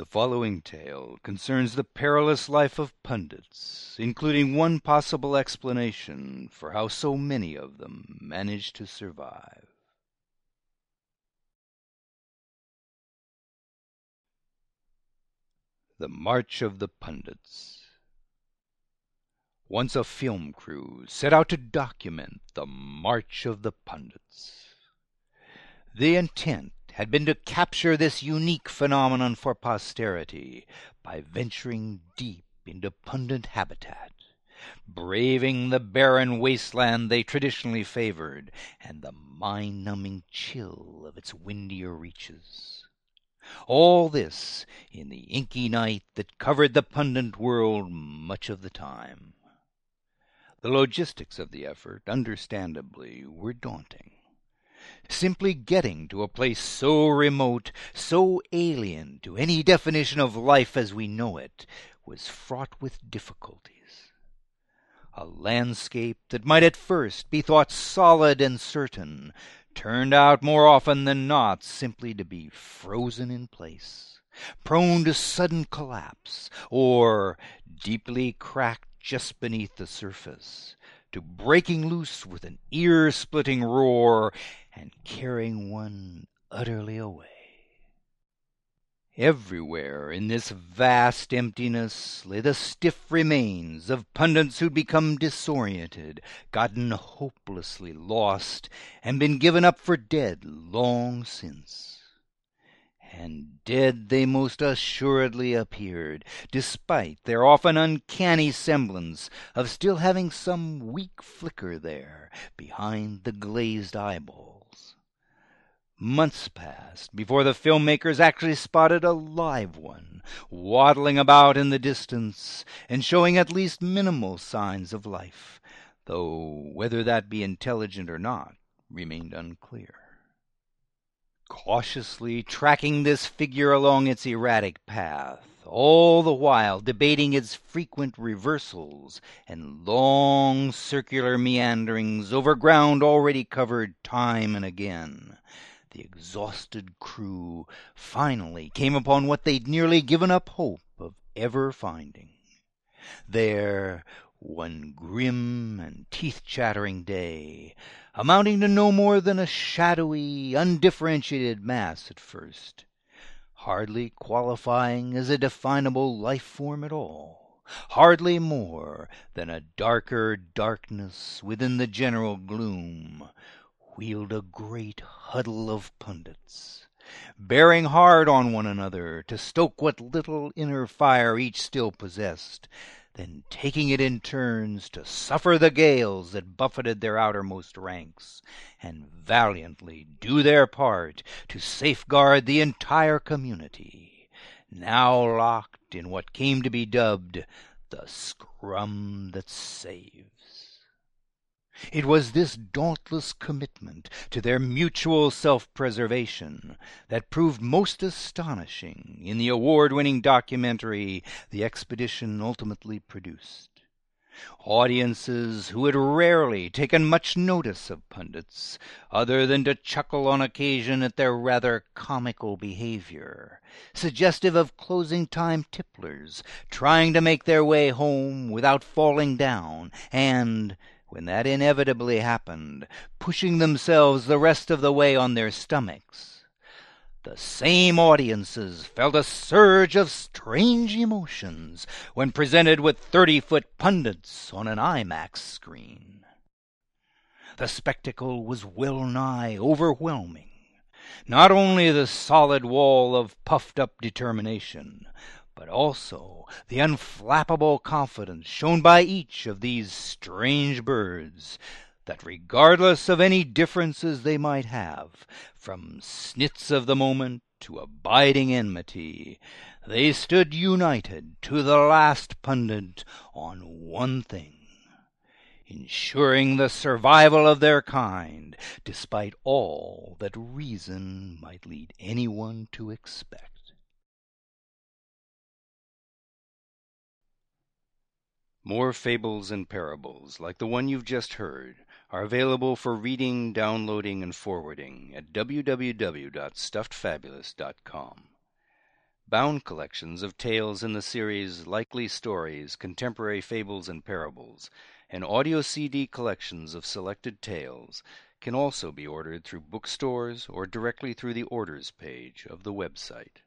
The following tale concerns the perilous life of pundits, including one possible explanation for how so many of them manage to survive. The March of the Pundits Once a film crew set out to document the March of the Pundits. The intent had been to capture this unique phenomenon for posterity by venturing deep into pundit habitat, braving the barren wasteland they traditionally favored, and the mind numbing chill of its windier reaches. All this in the inky night that covered the pundit world much of the time. The logistics of the effort, understandably, were daunting. Simply getting to a place so remote, so alien to any definition of life as we know it, was fraught with difficulties. A landscape that might at first be thought solid and certain turned out more often than not simply to be frozen in place, prone to sudden collapse, or deeply cracked just beneath the surface, to breaking loose with an ear splitting roar and carrying one utterly away. Everywhere in this vast emptiness lay the stiff remains of pundits who'd become disoriented, gotten hopelessly lost, and been given up for dead long since. And dead they most assuredly appeared, despite their often uncanny semblance of still having some weak flicker there behind the glazed eyeballs. Months passed before the filmmakers actually spotted a live one waddling about in the distance and showing at least minimal signs of life, though whether that be intelligent or not remained unclear. Cautiously tracking this figure along its erratic path, all the while debating its frequent reversals and long circular meanderings over ground already covered time and again, the exhausted crew finally came upon what they'd nearly given up hope of ever finding. There, one grim and teeth chattering day, amounting to no more than a shadowy, undifferentiated mass at first, hardly qualifying as a definable life form at all, hardly more than a darker darkness within the general gloom, wheeled a great huddle of pundits, bearing hard on one another to stoke what little inner fire each still possessed, then taking it in turns to suffer the gales that buffeted their outermost ranks, and valiantly do their part to safeguard the entire community, now locked in what came to be dubbed the scrum that saves. It was this dauntless commitment to their mutual self preservation that proved most astonishing in the award winning documentary the expedition ultimately produced. Audiences who had rarely taken much notice of pundits, other than to chuckle on occasion at their rather comical behavior, suggestive of closing time tipplers trying to make their way home without falling down, and when that inevitably happened, pushing themselves the rest of the way on their stomachs, the same audiences felt a surge of strange emotions when presented with thirty foot pundits on an IMAX screen. The spectacle was well nigh overwhelming. Not only the solid wall of puffed up determination, but also the unflappable confidence shown by each of these strange birds, that regardless of any differences they might have, from snits of the moment to abiding enmity, they stood united to the last pundit on one thing ensuring the survival of their kind, despite all that reason might lead anyone to expect. More fables and parables like the one you've just heard are available for reading, downloading, and forwarding at www.stuffedfabulist.com. Bound collections of tales in the series Likely Stories, Contemporary Fables and Parables and audio CD collections of selected tales can also be ordered through bookstores or directly through the orders page of the website.